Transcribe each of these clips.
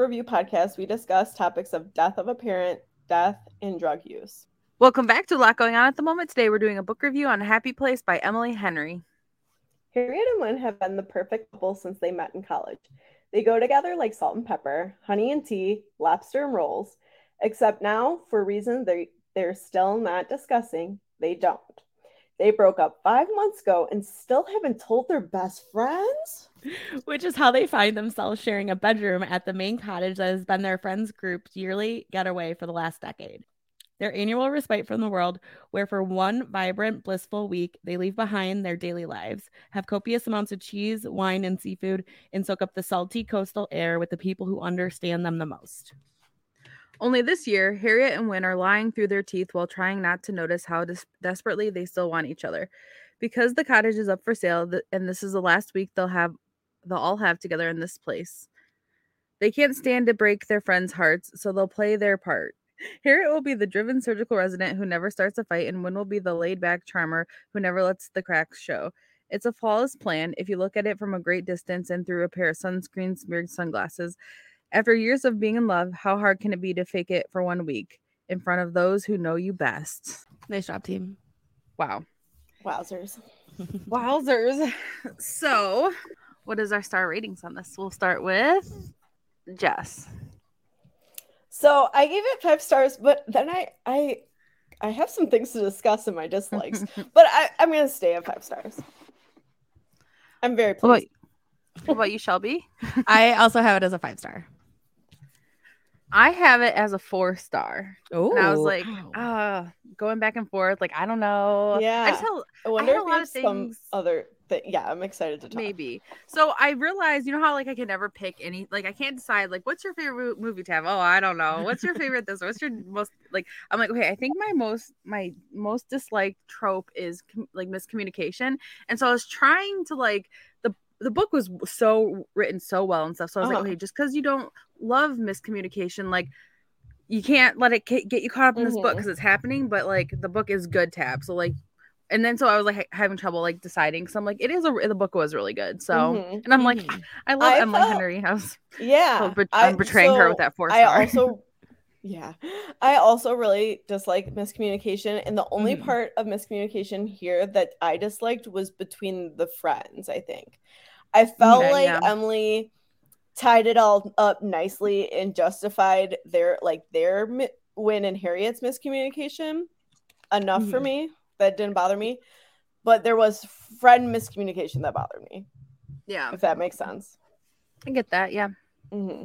Review podcast, we discuss topics of death of a parent, death, and drug use. Welcome back to a lot going on at the moment. Today we're doing a book review on Happy Place by Emily Henry. Harriet and Wyn have been the perfect couple since they met in college. They go together like salt and pepper, honey and tea, lobster and rolls, except now, for reasons they, they're still not discussing, they don't. They broke up five months ago and still haven't told their best friends? which is how they find themselves sharing a bedroom at the Maine cottage that has been their friends' group's yearly getaway for the last decade. Their annual respite from the world, where for one vibrant, blissful week they leave behind their daily lives, have copious amounts of cheese, wine, and seafood, and soak up the salty coastal air with the people who understand them the most. Only this year, Harriet and Wyn are lying through their teeth while trying not to notice how des- desperately they still want each other. Because the cottage is up for sale, th- and this is the last week they'll have they'll all have together in this place. They can't stand to break their friends' hearts, so they'll play their part. Harriet will be the driven surgical resident who never starts a fight, and Wyn will be the laid back charmer who never lets the cracks show. It's a flawless plan if you look at it from a great distance and through a pair of sunscreen smeared sunglasses. After years of being in love, how hard can it be to fake it for one week in front of those who know you best? Nice job, team. Wow. Wowzers. Wowzers. So, what is our star ratings on this? We'll start with Jess. So I gave it five stars, but then I I I have some things to discuss in my dislikes. but I, I'm gonna stay at five stars. I'm very What about, what about you, Shelby? I also have it as a five star. I have it as a four star. Oh, And I was like, uh, going back and forth. Like, I don't know. I Yeah. just have, I wonder had a if we lot have of some things- other thing. Yeah, I'm excited to talk. maybe. So I realized, you know how like I can never pick any. Like I can't decide. Like, what's your favorite mo- movie Tabb? Oh, I don't know. What's your favorite this? What's your most like? I'm like, okay, I think my most my most disliked trope is com- like miscommunication. And so I was trying to like the the book was so written so well and stuff. So I was Uh-huh. like, okay, just because you don't love miscommunication, like you can't let it get you caught up in this book Mhm. because it's happening. But like the book is good Tabb. So like. And then so I was like ha- having trouble like deciding. So I'm like, it is a the book was really good. So Mhm. and I'm like, Mhm. I love I Emily felt- Henry. Was Yeah, so bet- I- I'm betraying her with that four I also, yeah, I also really dislike miscommunication, and the only Mm-hmm. Mhm. part of miscommunication here that I disliked was between the friends. I think I felt Okay, like yeah. Emily tied it all up nicely and justified their like their mi- Wyn and Harriet's miscommunication enough for Mm-hmm. Mhm. me that didn't bother me, but there was friend miscommunication that bothered me. yeah, If that makes sense. I get that. Yeah. hmm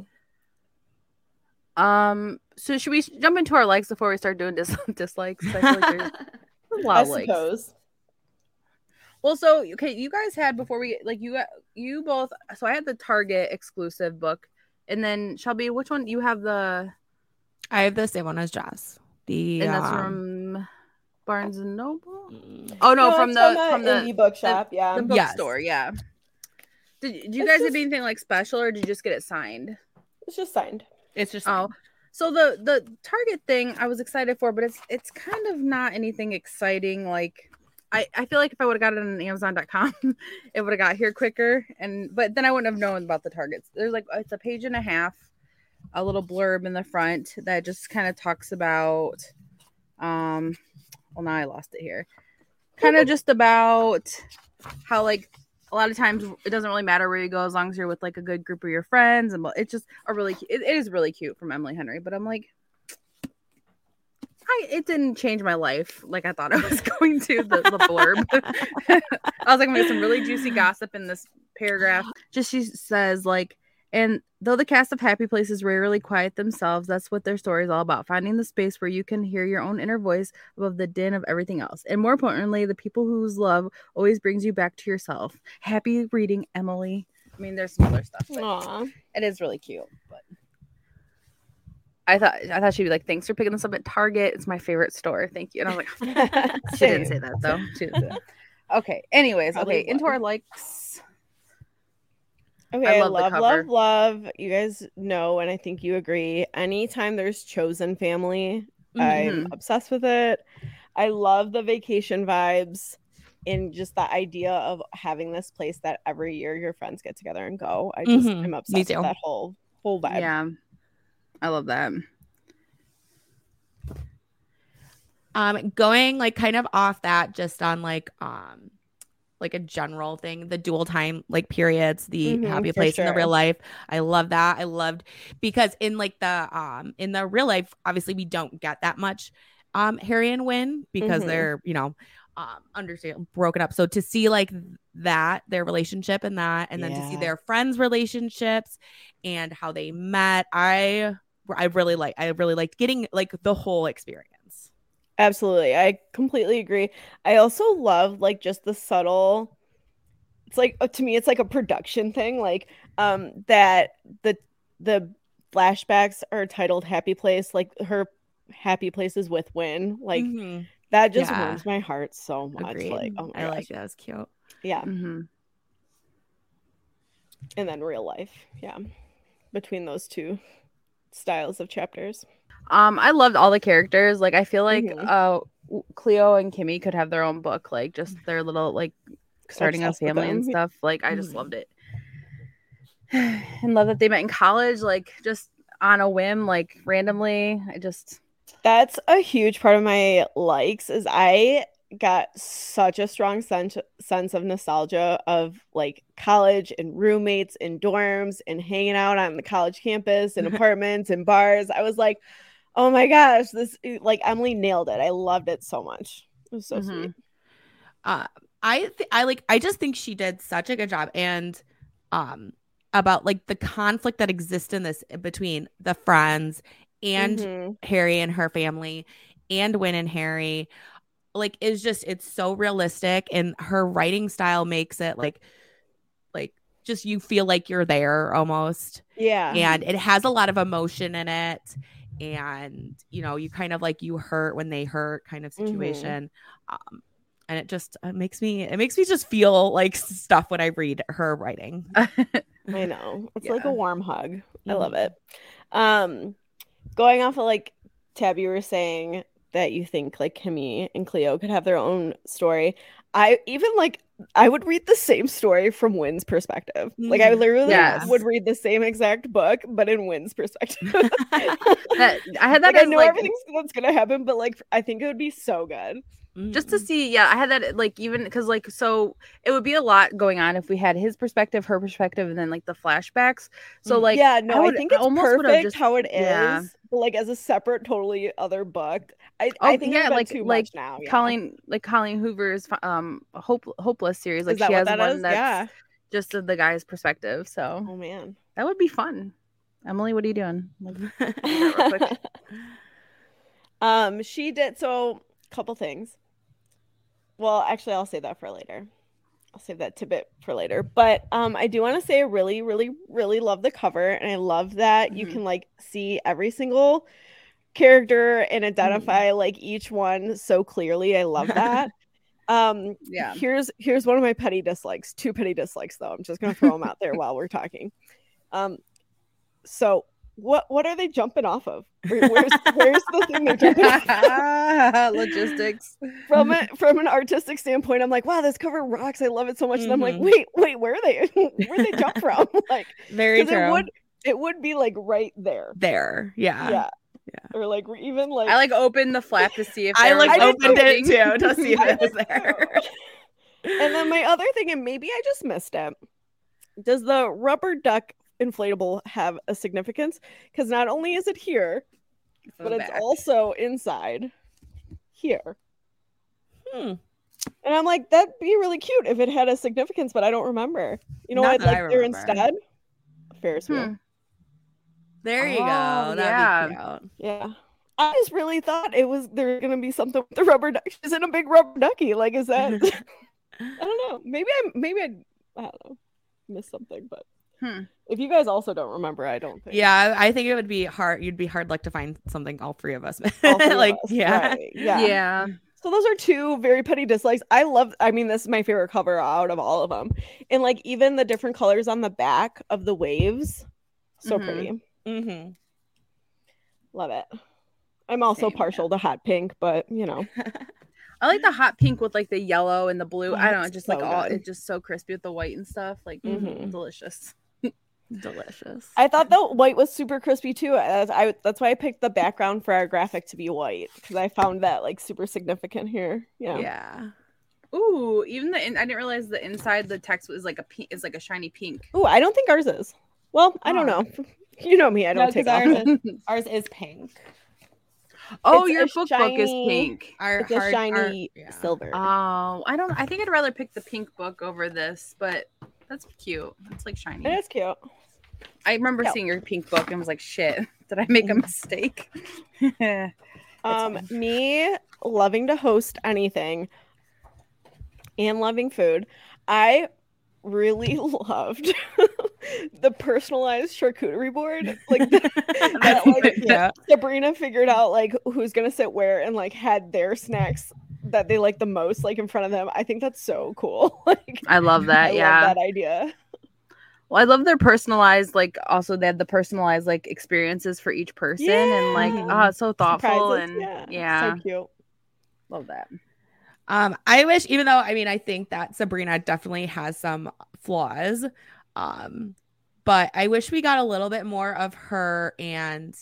Um. So should we jump into our likes before we start doing dis- dislikes? I feel like a lot I of likes. suppose. Well, so okay, you guys had before we like you got you both. So I had the Target exclusive book, and then Shelby, which one you have the? I have the same one as Jess. The And that's um, from Barnes and Noble. mm, Oh no, No, from the a from the indie bookshop. yeah, the Yes. bookstore. Yeah. Did, did you It's guys just- get anything like special, or did you just get it signed? it's just signed. It's just Oh, so the the Target thing I was excited for, but it's it's kind of not anything exciting. Like I I feel like if I would have got it on Amazon.com, it would have got here quicker. And but then I wouldn't have known about the Targets. There's like it's a page and a half, a little blurb in the front that just kind of talks about, um, well now I lost it here, kind of just about how like a lot of times it doesn't really matter where you go as long as you're with like a good group of your friends and it's just a really it, it is really cute from Emily Henry but I'm like I it didn't change my life like I thought it was going to the, the blurb. I was like I'm gonna get some really juicy gossip in this paragraph. Just she says like and though the cast of happy places rarely quiet themselves that's what their story is all about finding the space where you can hear your own inner voice above the din of everything else and more importantly the people whose love always brings you back to yourself. Happy reading, Emily. I mean, there's some other stuff. But Aw. it is really cute. But I thought I thought she'd be like, "Thanks for picking this up at Target. It's my favorite store. Thank you." And I'm like, she didn't say that though. She didn't say that. Okay. Anyways, Probably okay. Into our likes. Okay, I love the love, cover. love, love. You guys know, and I think you agree. Anytime there's chosen family, I'm Mhm. obsessed with it. I love the vacation vibes and just the idea of having this place that every year your friends get together and go. I just Mhm. am Me obsessed with that whole whole vibe. Yeah, I love that. Um, going like kind of off that, just on like um, like a general thing, the dual time like periods, the Mhm, happy place in the real life. I love that. I loved because in like the um in the real life, obviously we don't get that much um Harry and Wyn because Mhm. they're you know um understand broken up. So to see like that their relationship and that, and then to see their friends' relationships and how they met, I I really like I really liked getting like the whole experience. Absolutely. I completely agree. I also love like just the subtle it's like uh, to me it's like a production thing like um that the the flashbacks are titled Happy Place like her happy places with Wyn like Mhm. that just Yeah. warms my heart so much Agreed. like oh my I gosh. like that. was cute. yeah hmm and then real life yeah between those two styles of chapters Um, I loved all the characters. Like, I feel like Mhm. uh, Cleo and Kimmy could have their own book. Like, just their little like starting a family and stuff. Like, I just Mhm. loved it, and love that they met in college. Like, just on a whim, like randomly. I just That's a huge part of my likes is I got such a strong sense sense of nostalgia of like college and roommates and dorms and hanging out on the college campus and apartments and bars. I was like, "Oh my gosh, this like Emily nailed it. I loved it so much. It was so Mhm. sweet." Uh, I th- I like I just think she did such a good job and um about like the conflict that exists in this between the friends and Mhm. Harry and her family and Wyn and Harry like is just it's so realistic and her writing style makes it like like just you feel like you're there almost Yeah. and it has a lot of emotion in it and you know you kind of like you hurt when they hurt kind of Mhm. situation um and it just it makes me it makes me just feel like stuff when i read her writing I know. It's like a warm hug. I love Mhm. it. Um going off of like Tabb, you were saying that you think like Kimmy and Cleo could have their own story. I even like I would read the same story from Wyn's perspective. Like I Mhm. literally Yes. would read the same exact book, but in Wyn's perspective. that I had that like I know like everything that's gonna happen, but like I think it would be so good. Just to Mhm. see yeah i had that like even because like so it would be a lot going on if we had his perspective her perspective and then like the flashbacks so Mm. like yeah, no, I, would- think it's perfect just- how it is, yeah. but like as a separate, totally other book. I, Oh, I think yeah, like like- too like much now. Yeah. colleen like colleen hoover's um hope hopeless series like she has that one is? that's Yeah. just the guy's perspective so Oh man. that would be fun emily what are you doing Like, real quick. um, she did so. A couple things. Well, actually, I'll save that for later. I'll save that tidbit for later. But um, I do want to say I really, really, really love the cover, and I love that you Mhm. can like see every single character and identify like each one so clearly. I love that. um, yeah here's here's one of my petty dislikes. Two petty dislikes though. I'm just gonna throw them out there while we're talking. Um, so what what are they jumping off of? Where's where's the thing they're jumping off of? logistics from a, from an artistic standpoint, I'm like, wow, this cover rocks. I love it so much. And I'm like, Mhm. wait, wait, where are they? where they jump from? like, very 'cause it true would it would be like right there. there yeah yeah. yeah. Or like even like i like opened the flap to see if i like opened it too to see if it was there and then my other thing, and maybe I just missed it. Does the rubber duck inflatable have a significance? Because not only is it here, From but the it's also inside here. Hmm. And I'm like, that'd be really cute if it had a significance, but I don't remember. You know Not what I'd like there instead? Ferris wheel. Hmm. there you Oh, go that'd yeah. be cute Yeah. I just really thought it was there gonna be something with the rubber duck. She's in a big rubber ducky. Like, is that I don't know. Maybe I maybe I I don't know. Missed something, but Hmm. If you guys also don't remember, I don't think. Yeah, I think it would be hard. You'd be hard luck to find something all three of us. All three of like, us, yeah. right, yeah. Yeah. So those are two very petty dislikes. I love I mean this is my favorite cover out of all of them. And like even the different colors on the back of the waves. So Mhm. pretty. Mm-hmm. Love it. I'm also Same, partial to hot pink, but you know. I like the hot pink with like the yellow and the blue. Oh, I don't know, it's just like so all good. it's just so crispy with the white and stuff. Like Mhm. delicious. Delicious. I thought the white was super crispy too. As I that's why I picked the background for our graphic to be white because I found that like super significant here. Yeah. yeah. Ooh, even the in- I didn't realize the inside the text was like a pink is like a shiny pink. Ooh, I don't think ours is. Well, I don't know. You know me. I don't No, take 'cause off. ours is- Ours is pink. oh, It's your a book book is pink. Our It's a shiny our- yeah. silver. Oh, I don't. I think I'd rather pick the pink book over this, but that's cute. It's like shiny. it is cute. I remember Yeah. seeing your pink book and was like, "Shit, did I make a mistake?" Um, me loving to host anything and loving food, I really loved the personalized charcuterie board. Like that, like, yeah. Sabrina figured out like who's gonna sit where and like had their snacks that they like the most like in front of them. I think that's so cool. like I love that. I yeah. love that idea. Well, I love their personalized, like also they had the personalized like experiences for each person and like Yeah. oh it's so thoughtful Surprises. and yeah, yeah, so cute. love that. Um, I wish, even though I mean, I think that Sabrina definitely has some flaws. Um, but I wish we got a little bit more of her and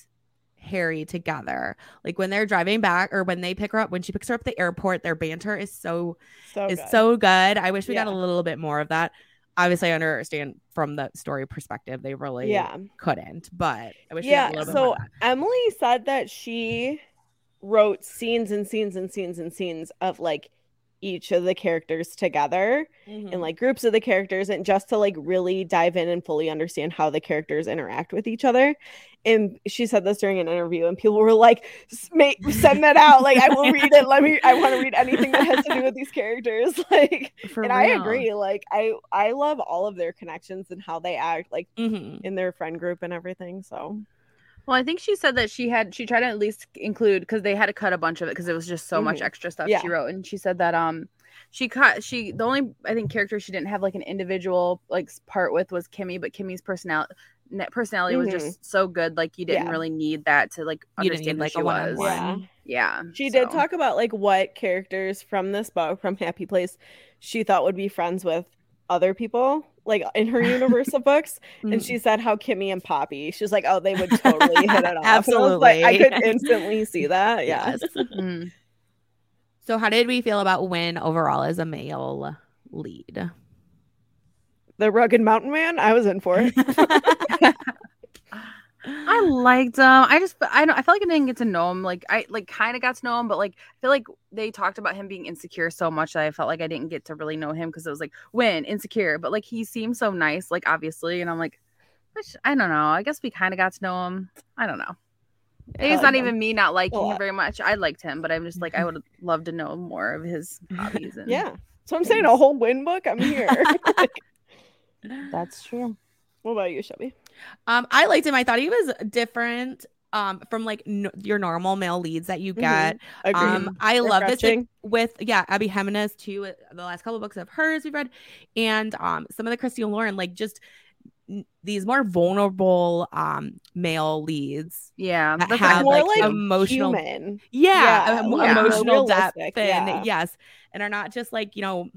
Harry together. Like when they're driving back or when they pick her up, when she picks her up at the airport, their banter is so So is good. so good. I wish we got a little bit more of that. Obviously, I understand from the story perspective, they really yeah. couldn't, but I wish Yeah, we got a little bit more so. Emily said that she wrote scenes and scenes and scenes and scenes of like each of the characters together Mm-hmm. and like groups of the characters and just to like really dive in and fully understand how the characters interact with each other. And she said this during an interview and people were like make send that out like I will read it let me I want to read anything that has to do with these characters like For and I agree like I I love all of their connections and how they act like Mhm. in their friend group and everything so Well, I think she said that she had she tried to at least include because they had to cut a bunch of it because it was just so much Mhm. extra stuff Yeah. she wrote, and she said that um she cut she the only I think character she didn't have like an individual like part with was Kimmy, but Kimmy's personality personality was just so good like you didn't Mm-hmm. Yeah. really need that to like You didn't understand like she a was. Yeah. Yeah, She did talk about like what characters from this book, from Happy Place, she thought would be friends with other people, like in her universe of books. And Mhm. she said how Kimmy and Poppy, she was like, oh, they would totally hit it off. And I like, I could instantly see that. Yeah. Yes. Mm. So, how did we feel about Wyn overall as a male lead? The rugged mountain man, I was in for it. I liked him. I just I don't I felt like I didn't get to know him. Like I like kind of got to know him, but like I feel like they talked about him being insecure so much that I felt like I didn't get to really know him because it was like when insecure, but like he seemed so nice, like obviously, and I'm like, which I don't know. I guess we kind of got to know him. I don't know. Maybe it's not even me not liking him very much. I liked him, but I'm just like I mm-hmm. would love to know more of his hobbies. And yeah. So I'm saying a whole Wyn book. I'm here. that's true. what about you, Shelby? Um, I liked him. I thought he was different um from like n- your normal male leads that you Mhm. get. Agreed. Um, I love this like, with yeah, Abby Jimenez too. The last couple books of hers we've read, and um, some of the Christina Lauren like just n- these more vulnerable um male leads Yeah, that that's have more like, like emotional human. yeah, Yeah, em- yeah. emotional depth Realistic, and yeah. yes and are not just like you know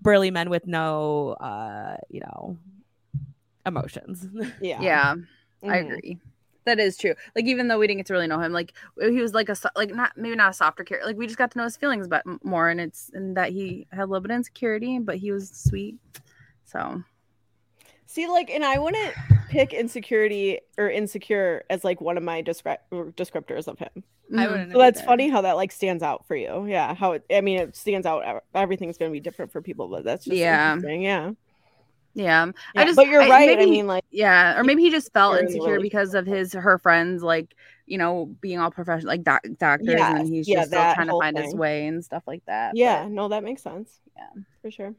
burly men with no uh you know emotions Yeah. yeah. I Mhm. agree. That is true. Like even though we didn't get to really know him, like he was like a like not maybe not a softer character. Like we just got to know his feelings about more, and it's and that he had a little bit of insecurity, but he was sweet. So See, like, and I wouldn't pick insecurity or insecure as like one of my descri- or descriptors of him. I mhm. wouldn't So that's either. funny how that like stands out for you. Yeah, how it. I mean, it stands out. Everything's gonna be different for people, but that's just Yeah. Yeah. Yeah. Um, yeah, I just, but you're I- right. I mean, like, Yeah, or maybe he just felt Insecure in the insecure because of his her friends, like you know, being all professional, like doc- doctors, and he's yeah, just still trying to find his way and stuff like that. yeah, but- no, that makes sense. Yeah. for sure.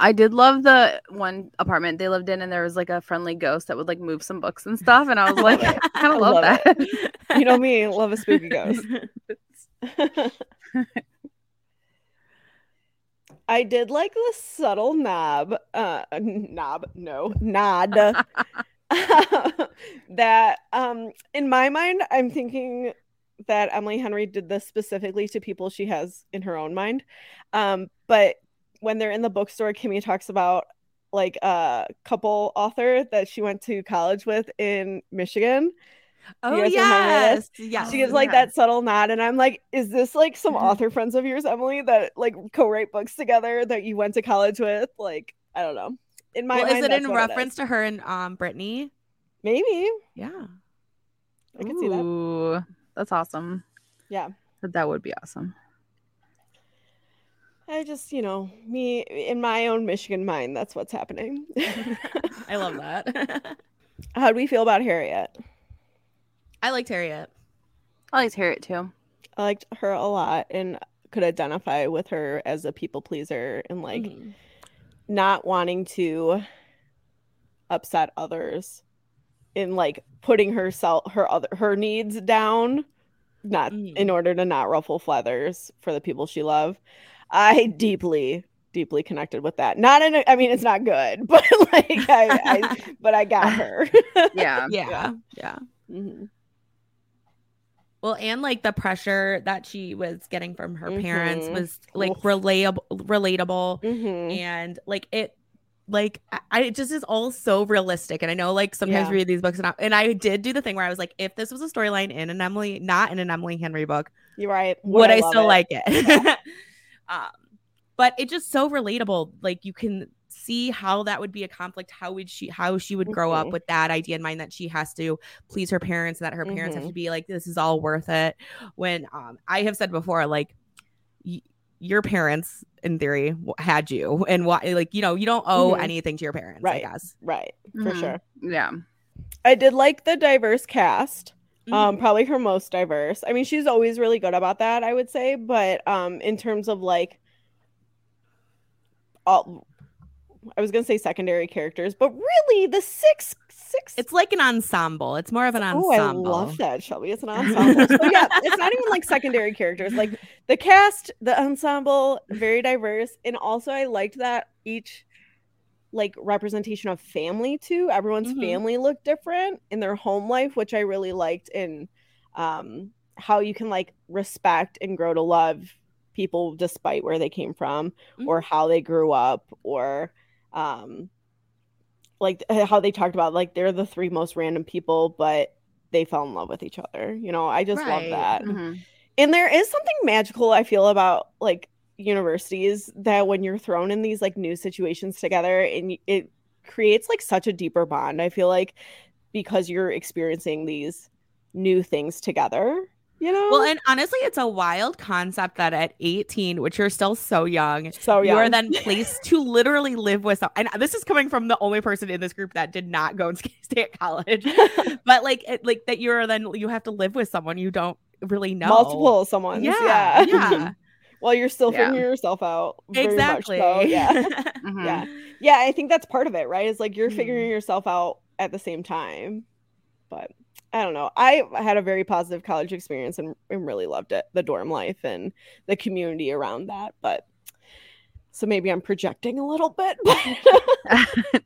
I did love the one apartment they lived in, and there was like a friendly ghost that would like move some books and stuff, and I was like, I kind of love, love that. You know me, love a spooky ghost. I did like the subtle knob, uh, knob, no, nod. that, um, in my mind, I'm thinking that Emily Henry did this specifically to people she has in her own mind. Um, but when they're in the bookstore, Kimmy talks about like a couple author that she went to college with in Michigan. Oh guys remember yes, yes. She gives like yeah. that subtle nod, and I'm like, is this like some author friends of yours, Emily, that like co-write books together that you went to college with? Like, I don't know. In my Well, mind, is it in reference is. to her and um Brittany? Maybe Yeah. I can see that. That's awesome. Yeah, That that would be awesome. I just you know me in my own Michigan mind. That's what's happening. I love that. How do we feel about Harriet? I liked Harriet. I like Harriet too. I liked her a lot and could identify with her as a people pleaser and like Mhm. not wanting to upset others in like putting herself her other her needs down not Mhm. in order to not ruffle feathers for the people she loved i deeply deeply connected with that not in a, i mean it's not good but like i, I but i got her Yeah. Yeah. Yeah. Mhm. Well, and like the pressure that she was getting from her parents Mhm. was like relatable, relatable, Mhm. and like it, like I, I it just is all so realistic. And I know like sometimes Yeah. we read these books and I, and I did do the thing where I was like, if this was a storyline in an Emily, not in an Emily Henry book, you're right would, I, love still it. like it? um, but it's just so relatable. Like you can see how that would be a conflict. How would she? How she would grow Mhm. up with that idea in mind that she has to please her parents, and that her parents have Mhm. to be like, this is all worth it. When um, I have said before, like. Y- your parents, in theory, had you, and why? Like you know, you don't owe Mhm. anything to your parents. Right. I guess. right for Mhm. sure Yeah. i did like the diverse cast um Mhm. probably her most diverse i mean she's always really good about that i would say but um in terms of like all i was gonna say secondary characters but really the six six it's like an ensemble. It's more of an ensemble. oh i love that shelby it's an ensemble so yeah it's not even like secondary characters like the cast the ensemble very diverse and also i liked that each like representation of family too everyone's Mhm. family looked different in their home life which i really liked in um how you can like respect and grow to love people despite where they came from or how they grew up or um like uh, how they talked about like they're the three most random people but they fell in love with each other you know i just Right. love that Mhm. and there is something magical i feel about like universities that when you're thrown in these like new situations together and it creates like such a deeper bond i feel like because you're experiencing these new things together you know Well, and honestly, it's a wild concept that at 18, which you're still so young, so you are then placed to literally live with some. And this is coming from the only person in this group that did not go and stay at college, but like, it, like that you're then you have to live with someone you don't really know. multiple someone. Yeah, yeah yeah, while you're still Yeah. figuring yourself out very much exactly. so, yeah Mhm. yeah yeah i think that's part of it right it's like you're figuring yourself out at the same time but i don't know. I had a very positive college experience and, and really loved it the dorm life and the community around that but so maybe i'm projecting a little bit but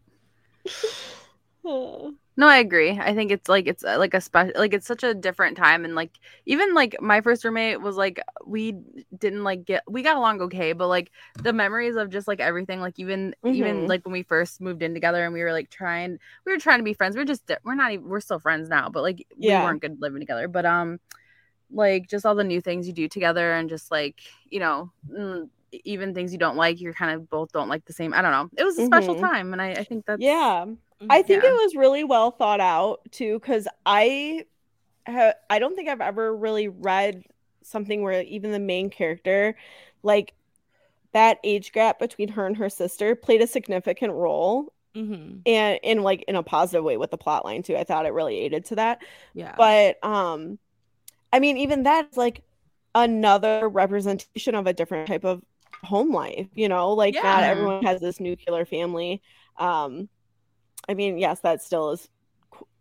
No, I agree. I think it's like it's uh, like a special like it's such a different time and like even like my first roommate was like we didn't like get we got along okay, but like the memories of just like everything like even even Mhm. like when we first moved in together and we were like trying we were trying to be friends. We're just we're not even we're still friends now, but like Yeah. we weren't good living together. But um like just all the new things you do together and just like, you know, mm, even things you don't like, you're kind of both don't like the same. I don't know. It was a special Mhm. time and I, I think that's yeah I think Yeah. it was really well thought out too, because I, ha- I don't think I've ever really read something where even the main character, like that age gap between her and her sister, played a significant role, Mhm. and in like in a positive way with the plot line too. I thought it really aided to that. Yeah. But um, I mean, even that's like another representation of a different type of home life, you know, like not everyone has this nuclear family. Um, I mean, yes, that still is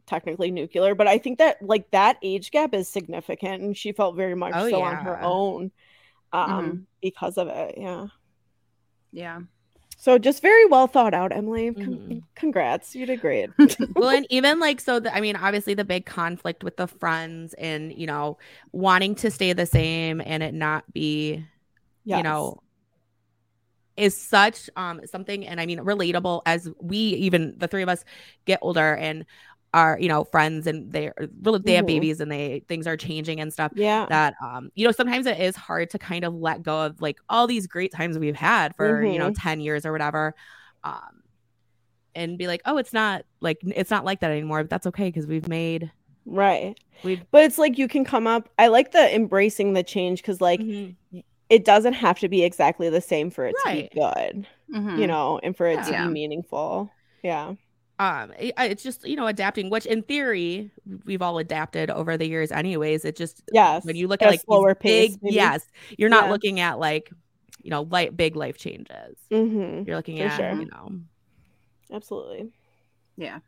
technically nuclear, but I think that like that age gap is significant, and she felt very much Oh, so on her own um Mhm. because of it. Yeah. Yeah. So just very well thought out, Emily. Con- Mhm. Congrats, you did great. well and even like so the, i mean obviously the big conflict with the friends and you know wanting to stay the same and it not be you know is such um something and i mean relatable as we even the three of us get older and are you know friends and they're really they have Mhm. babies and they things are changing and stuff Yeah. that um you know sometimes it is hard to kind of let go of like all these great times we've had for you know 10 years or whatever um and be like oh it's not like it's not like that anymore but that's okay because we've made Right. we've But it's like you can come up. I like the embracing the change because like Mhm. It doesn't have to be exactly the same for it Right. to be good, Mhm. you know, and for it to be meaningful. Yeah. um it- it's just you know adapting which in theory we've all adapted over the years anyways it just Yes. when you look at like slower pace, big maybe. yes you're not Yeah. looking at like you know light big life changes Mm-hmm. you're looking For at sure. you know Absolutely. Yeah.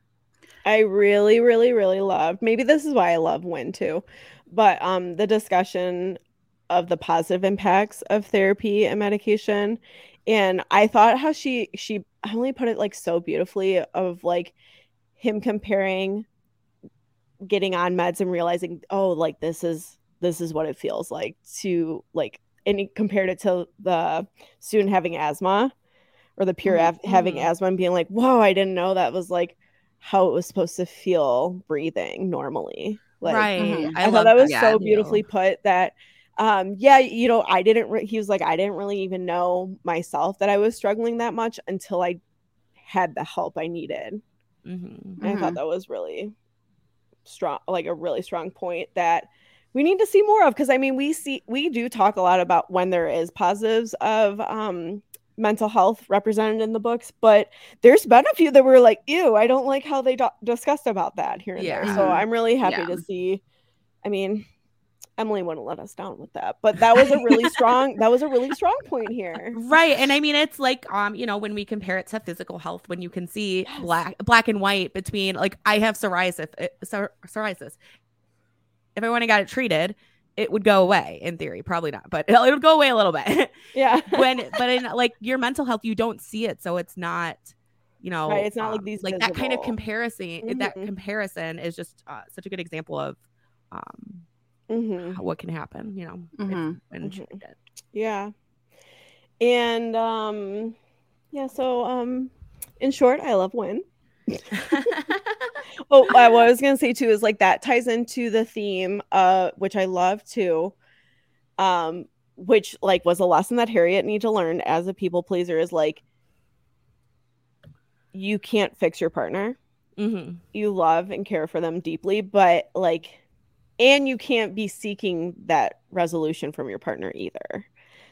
I really, really, really love. Maybe this is why I love Wyn too, but um, the discussion of the positive impacts of therapy and medication, and I thought how she she Emily put it like so beautifully of like him comparing getting on meds and realizing oh like this is this is what it feels like to like and he compared it to the student having asthma or the peer Mhm. av- having Mhm. asthma and being like whoa i didn't know that was like how it was supposed to feel breathing normally like right Mhm. i, love thought that was that so beautifully put that um yeah you know i didn't re- he was like i didn't really even know myself that i was struggling that much until i had the help i needed Mhm. and I thought that was really strong, like a really strong point that we need to see more of. Because I mean, we see we do talk a lot about when there is positives of um, mental health represented in the books, but there's been a few that were like, "Ew, I don't like how they do- discussed about that here and there." Yeah. So I'm really happy Yeah. to see. I mean, Emily wouldn't let us down with that, but that was a really strong. That was a really strong point here. right and i mean it's like um you know when we compare it to physical health when you can see Yes. black black and white between like i have psoriasis psor- psoriasis if i went and got it treated it would go away in theory probably not but it would go away a little bit Yeah. when but in like your mental health you don't see it so it's not you know Right, it's not like um, these like that kind of comparison that Mhm. comparison is just uh, such a good example of um hmm what can happen you know if- Mhm. when Mhm. treated. Yeah. And um yeah, so um in short, I love Wyn. Oh, what I was gonna say too is like that ties into the theme, uh, which I love too. Um, which like was a lesson that Harriet need to learn as a people pleaser is like you can't fix your partner. Mm-hmm. You love and care for them deeply, but like and you can't be seeking that resolution from your partner either.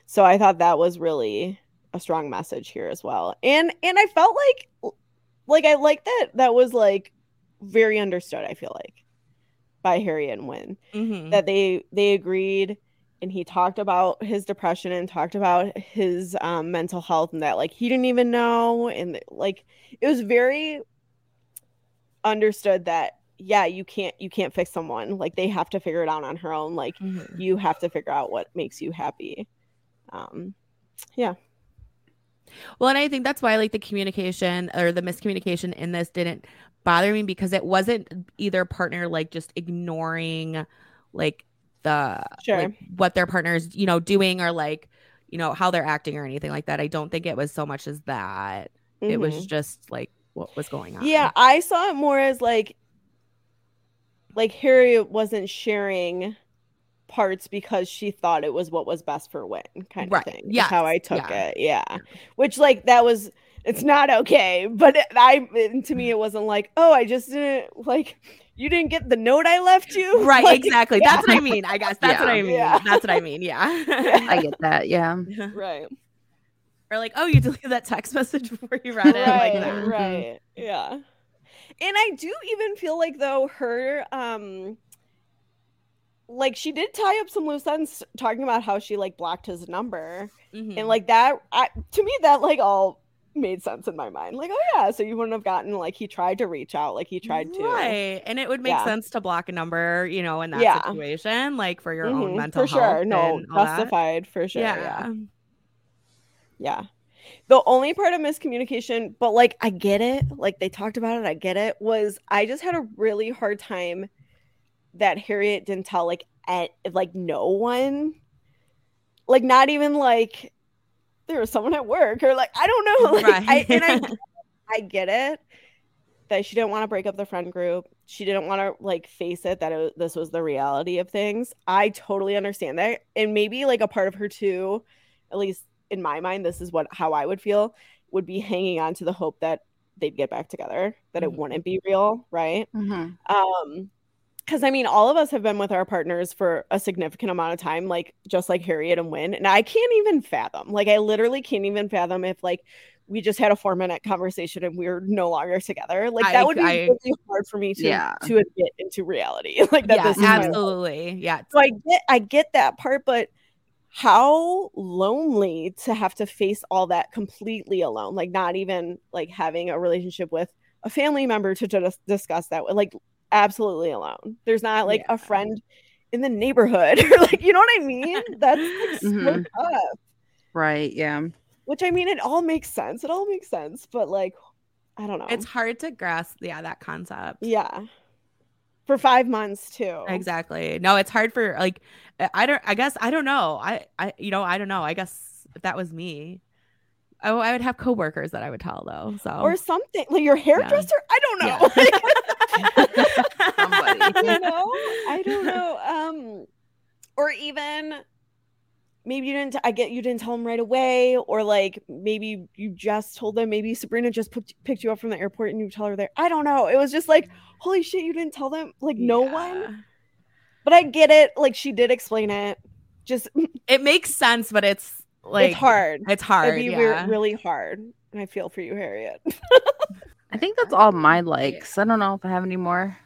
So I thought that was really a strong message here as well. And and I felt like like I like that that was like very understood, I feel like, by Harry and Wyn. Mhm. That they they agreed and he talked about his depression and talked about his um, mental health and that like he didn't even know and like it was very understood that yeah you can't you can't fix someone like they have to figure it out on her own like Mhm. you have to figure out what makes you happy um yeah. Well, and I think that's why like the communication or the miscommunication in this didn't bother me because it wasn't either partner like just ignoring like the Sure. like, what their partner's you know doing or like you know how they're acting or anything like that. I don't think it was so much as that. It was mhm. just like what was going on. yeah i saw it more as like like harriet wasn't sharing parts because she thought it was what was best for Wyn, kind Right. of thing. Yeah, Yes. how I took Yeah. it. Yeah. Which like that was it's not okay, but it- I it- to me it wasn't like, "Oh, I just didn't like you didn't get the note I left you." Right, Like, exactly. yeah. That's what I mean. I guess that's what I mean. Yeah. That's what I mean. Yeah. I get that. Yeah. Right. or like, oh, you deleted that text message before you read it. right, Like that. right. Yeah. And I do even feel like though her um like she did tie up some loose ends talking about how she like blocked his number Mhm. and like that I, to me that like all made sense in my mind like oh yeah so you wouldn't have gotten like he tried to reach out like he tried to Right. And it would make Yeah. sense to block a number, you know, in that Yeah. situation, like for your own Mhm, mental for health. sure no all that. justified for sure yeah. Yeah. yeah the only part of miscommunication but like i get it like they talked about it i get it was i just had a really hard time that harriet didn't tell like at, like no one. Like not even like there was someone at work or like i don't know like, I, and I, I get it that she didn't want to break up the friend group. She didn't want to like face it that it, this was the reality of things. I totally understand that and maybe like a part of her too at least in my mind this is what how i would feel would be hanging on to the hope that they'd get back together that it Mhm. wouldn't be real right Mhm. um because i mean all of us have been with our partners for a significant amount of time like just like harriet and Wyn, and i can't even fathom like i literally can't even fathom if like we just had a four minute conversation and we are no longer together like I- that would be I- really hard for me to Yeah. to admit into reality like that yeah, absolutely. Yeah. so i get i get that part but how lonely to have to face all that completely alone like not even like having a relationship with a family member to just discuss that with like absolutely alone there's not like Yeah. a friend in the neighborhood or like you know what i mean that's like so Mhm. tough Right. Yeah. which i mean it all makes sense it all makes sense but like i don't know It's hard to grasp, yeah, that concept. yeah for five months too Exactly. No, it's hard for like I- I don't I guess I don't know. I I you know, I don't know. I guess if that was me, I, I would have coworkers that I would tell though. So or something like your hairdresser i don't know Yeah. Somebody. you know i don't know um or even maybe you didn't i get you didn't tell them right away or like maybe you just told them maybe sabrina just picked, picked you up from the airport and you tell her there i don't know it was just like holy shit you didn't tell them like no one but i get it like she did explain it just It makes sense, but it's like it's hard It's hard. it'd be re- really hard and i feel for you harriet I think that's all my likes. I don't know if I have any more.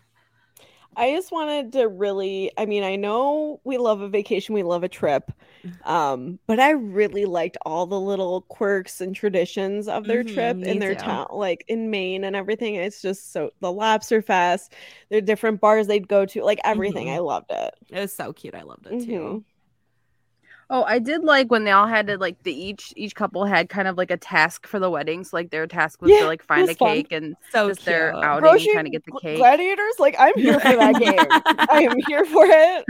I just wanted to really, I mean, I know we love a vacation, we love a trip. Um, but I really liked all the little quirks and traditions of their Mhm, trip in their too. town, like in Maine and everything. It's just so the lobster fest, their different bars they'd go to, like everything. Mhm. I loved it. It was so cute. I loved it too. Mhm. Oh, I did like when they all had to like the each each couple had kind of like a task for the wedding. So Like their task was Yeah, to like find a was fun. cake and So just their cute. outing Grocery trying to get the cake. gladiators, like I'm here for that game. I am here for it.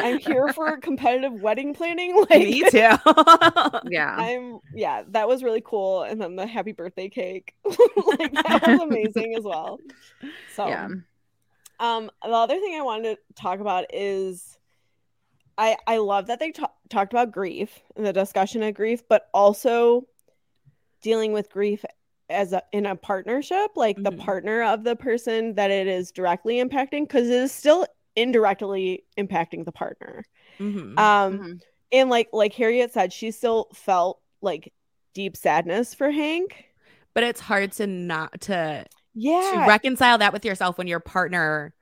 I'm here for competitive wedding planning. Like Me too. yeah. I'm yeah, that was really cool. And then the happy birthday cake. like that was amazing as well. So Yeah. um the other thing I wanted to talk about is I I love that they ta- talked about grief and the discussion of grief, but also dealing with grief as a in a partnership, like the Mhm. partner of the person that it is directly impacting, because it is still indirectly impacting the partner. Mhm. Um Mhm. and like like Harriet said, she still felt like deep sadness for Hank. but it's hard to not to Yeah, to reconcile that with yourself when your partner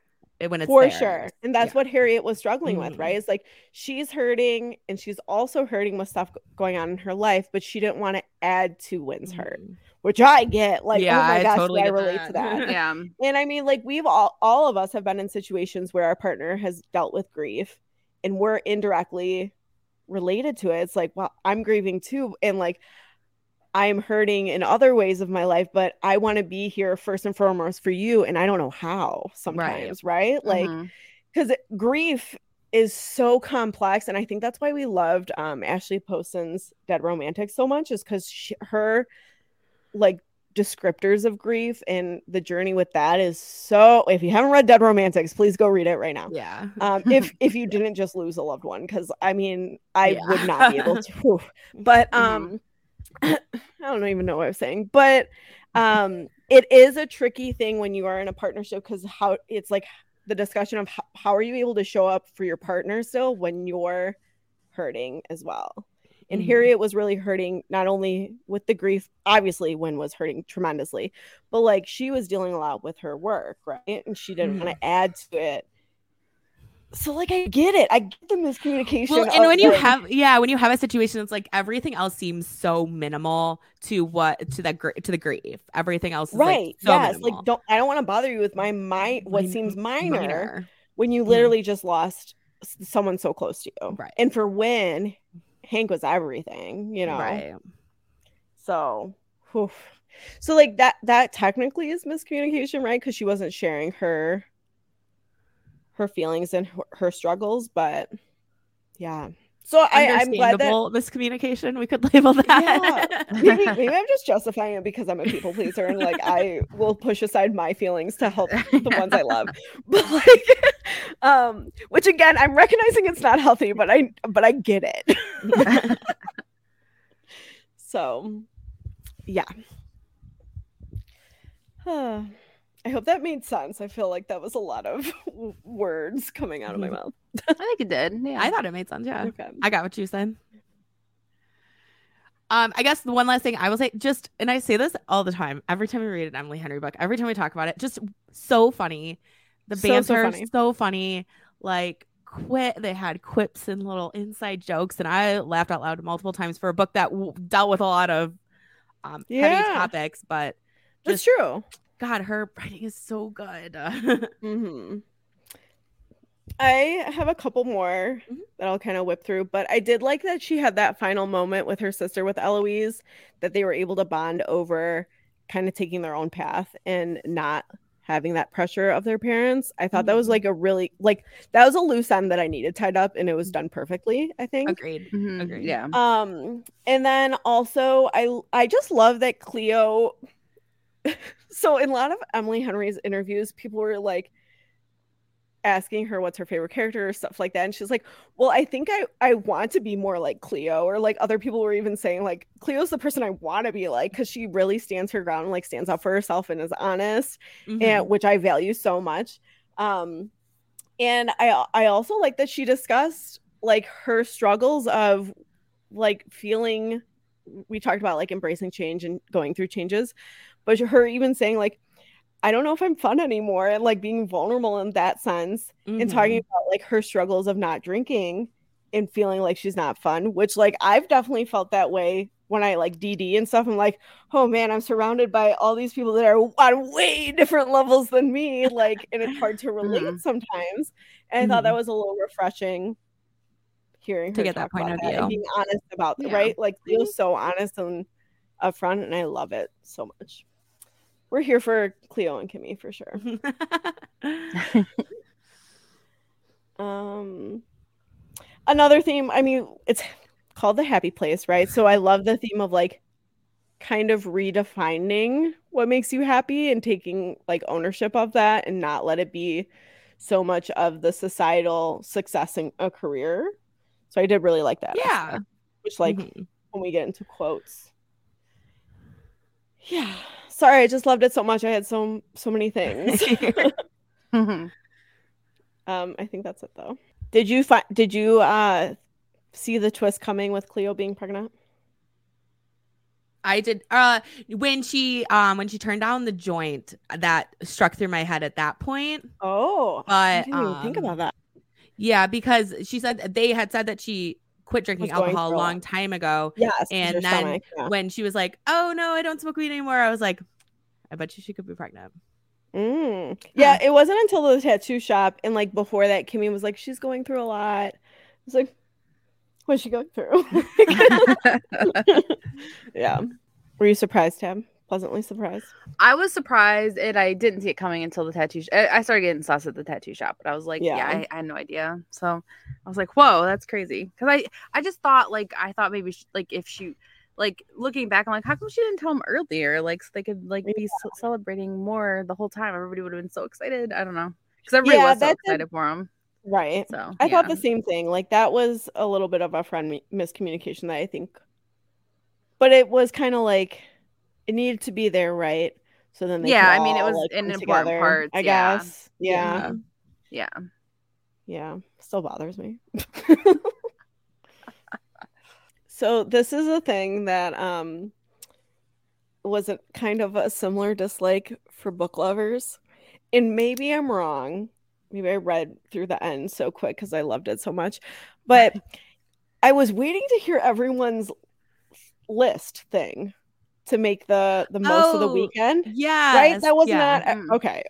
when it's for there. sure. And that's Yeah. what Harriet was struggling with, Mhm. right? It's like she's hurting and she's also hurting with stuff going on in her life, but she didn't want to add to Wyn's hurt, Mhm. which I get. Like, Yeah, oh my I gosh, totally I relate that. to that. Yeah. and I mean, like we've all all of us have been in situations where our partner has dealt with grief and we're indirectly related to it. It's like, well, I'm grieving too. And like I'm hurting in other ways of my life, but I want to be here first and foremost for you. And I don't know how sometimes, right? Like Mhm. because grief is so complex and i think that's why we loved um ashley poston's dead romantic so much is because her like descriptors of grief and the journey with that is so if you haven't read dead romantics please go read it right now Yeah. um if if you didn't just lose a loved one because i mean i Yeah. would not be able to but Mhm. um i don't even know what i was saying but um it is a tricky thing when you are in a partnership because how it's like the discussion of how, how are you able to show up for your partner still when you're hurting as well? And Mhm. harriet was really hurting not only with the grief obviously Wyn was hurting tremendously but like she was dealing a lot with her work right? And she didn't want to add to it so like I get it. I get the miscommunication. Well, and when you have yeah, when you have a situation, it's like everything else seems so minimal to what to that gr- to the grief. Everything else is right, like so yes, minimal. like don't I don't want to bother you with my my what seems minor, minor. when you Mhm. literally just lost someone so close to you. Right. And for when Hank was everything, you know. Right. So, whew. so like that that technically is miscommunication, right? Because she wasn't sharing her her feelings and her, her struggles, but yeah. So I, I'm glad that miscommunication. We could label that. maybe, maybe I'm just justifying it because I'm a people pleaser and like I will push aside my feelings to help the ones I love. But like um which again I'm recognizing it's not healthy, but I but I get it. so yeah. I hope that made sense. I feel like that was a lot of words coming out of my mouth. I think it did. Yeah. I thought it made sense. Yeah. Okay. I got what you said. Um, I guess the one last thing I will say, just and I say this all the time, every time we read an Emily Henry book, every time we talk about it, just so funny. The So, banter so so funny. so funny. Like quit, they had quips and little inside jokes, and I laughed out loud multiple times for a book that w- dealt with a lot of um heavy topics. But That's true. God, her writing is so good. hmm I have a couple more Mhm. that I'll kind of whip through, but I did like that she had that final moment with her sister, with Eloise, that they were able to bond over kind of taking their own path and not having that pressure of their parents. I thought that was Mhm. like a really like that was a loose end that I needed tied up, and it was done perfectly. I think. Agreed. Mhm, Agreed. Yeah. Um, and then also I I just love that Cleo. so in a lot of Emily Henry's interviews, people were like asking her what's her favorite character or stuff like that, and she's like, "Well, I think I I want to be more like Cleo," or like other people were even saying like Cleo's the person I want to be like because she really stands her ground, and, like stands up for herself and is honest Mhm. and which I value so much. Um, and I I also like that she discussed like her struggles of like feeling. We talked about like embracing change and going through changes, but her even saying like, I don't know if I'm fun anymore, and like being vulnerable in that sense, and talking Mhm. about like her struggles of not drinking and feeling like she's not fun, which like I've definitely felt that way when I like DD and stuff. I'm like, oh man, I'm surrounded by all these people that are on way different levels than me, like, and it's hard to relate Mhm. sometimes. And I thought that was a little refreshing hearing To get that point of view. being honest about it, Yeah. right? Like Cleo's so honest and upfront, and I love it so much. We're here for Cleo and Kimmy for sure. Um, another theme, I mean, it's called the happy place, right? So I love the theme of like kind of redefining what makes you happy and taking like ownership of that and not let it be so much of the societal success in a career. So I did really like that. Yeah. aspect, which like Mhm. when we get into quotes. Yeah. Sorry, I just loved it so much. I had so so many things. Mhm. Um, I think that's it though. Did you find? Did you uh see the twist coming with Cleo being pregnant? I did uh when she um when she turned down the joint that struck through my head at that point. Oh, I But, didn't even think um, about that. Yeah, because she said they had said that she quit drinking alcohol a long time ago. Yes, and then stomach, yeah. When she was like, "Oh no, I don't smoke weed anymore," I was like, "I bet you she could be pregnant." Mm. Yeah, it wasn't until the tattoo shop and like before that, Kimmy was like, she's going through a lot. I was like, what's she going through? yeah. Were you surprised, Tabb? Pleasantly surprised. I was surprised and I didn't see it coming until the tattoo. Sh- I started getting sus at the tattoo shop, but I was like, yeah, Yeah. I, I had no idea. So I was like, whoa, that's crazy. Because I I just thought like I thought maybe sh like if she like looking back, I'm like, how come she didn't tell him earlier? Like so they could like be ce- celebrating more the whole time. Everybody would have been so excited. I don't know because everybody Yeah, was so excited for him. Right. So I thought the same thing. Like that was a little bit of a friend miscommunication that I think, but it was kind of like it needed to be there, right? So then they Yeah, I mean, it was like, an important together, part, I yeah. guess. Yeah. yeah. Yeah. Still bothers me. so this is a thing that um was a kind of a similar dislike for book lovers. And maybe I'm wrong maybe I read through the end so quick because I loved it so much. But I was waiting to hear everyone's list thing to make the the most of the Oh, weekend. Yeah. right? That was yeah. not Mm. okay.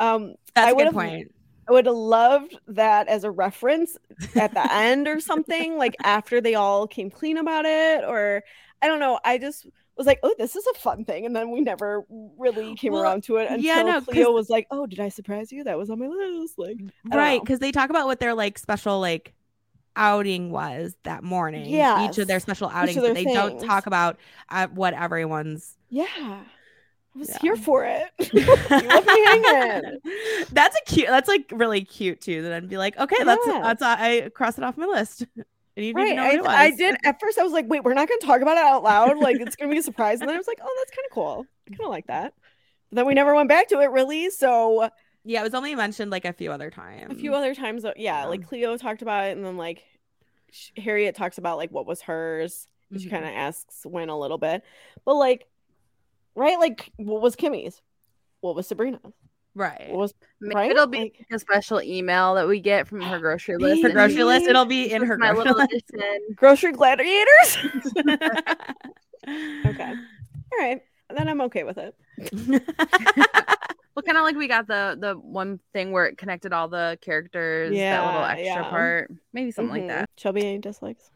Um, That's I a would good have- point. I would have loved that as a reference at the end or something, like after they all came clean about it, or I don't know. I just was like, oh, this is a fun thing. And then we never really came Well, around to it until yeah, no, Cleo was like, oh, did I surprise you? That was on my list. Like, Right, because they talk about what their like special like outing was that morning. Yeah. Each of their special outings, their but they don't talk about uh, what everyone's. yeah. I was Yeah. here for it. you left me hanging. that's a cute. That's like really cute too. Then I'd be like, okay, that's that's uh, I cross it off my list. And you didn't even Right. know what it was. I, I did at first I was like, wait, we're not gonna talk about it out loud. Like it's gonna be a surprise. And then I was like, oh, that's kind of cool. I kind of like that. But then we never went back to it really. So Yeah, it was only mentioned like a few other times. a few other times, yeah, Yeah. like Cleo talked about it, and then like Harriet talks about like what was hers. She Mhm. kind of asks when a little bit, but like, right, like what was Kimmy's? What was Sabrina's? right. What was Maybe right? it'll be Like- a special email that we get from her grocery list. her grocery she- list. It'll be in her my grocery little list. grocery gladiators? okay, all right, then I'm okay with it. Well, kind of like we got the the one thing where it connected all the characters, Yeah, that little extra yeah. part, maybe something Mhm. like that. Shelby, any dislikes?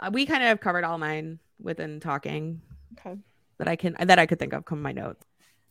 Uh, we kind of covered all mine within talking Okay. that I can that I could think of. Come my notes.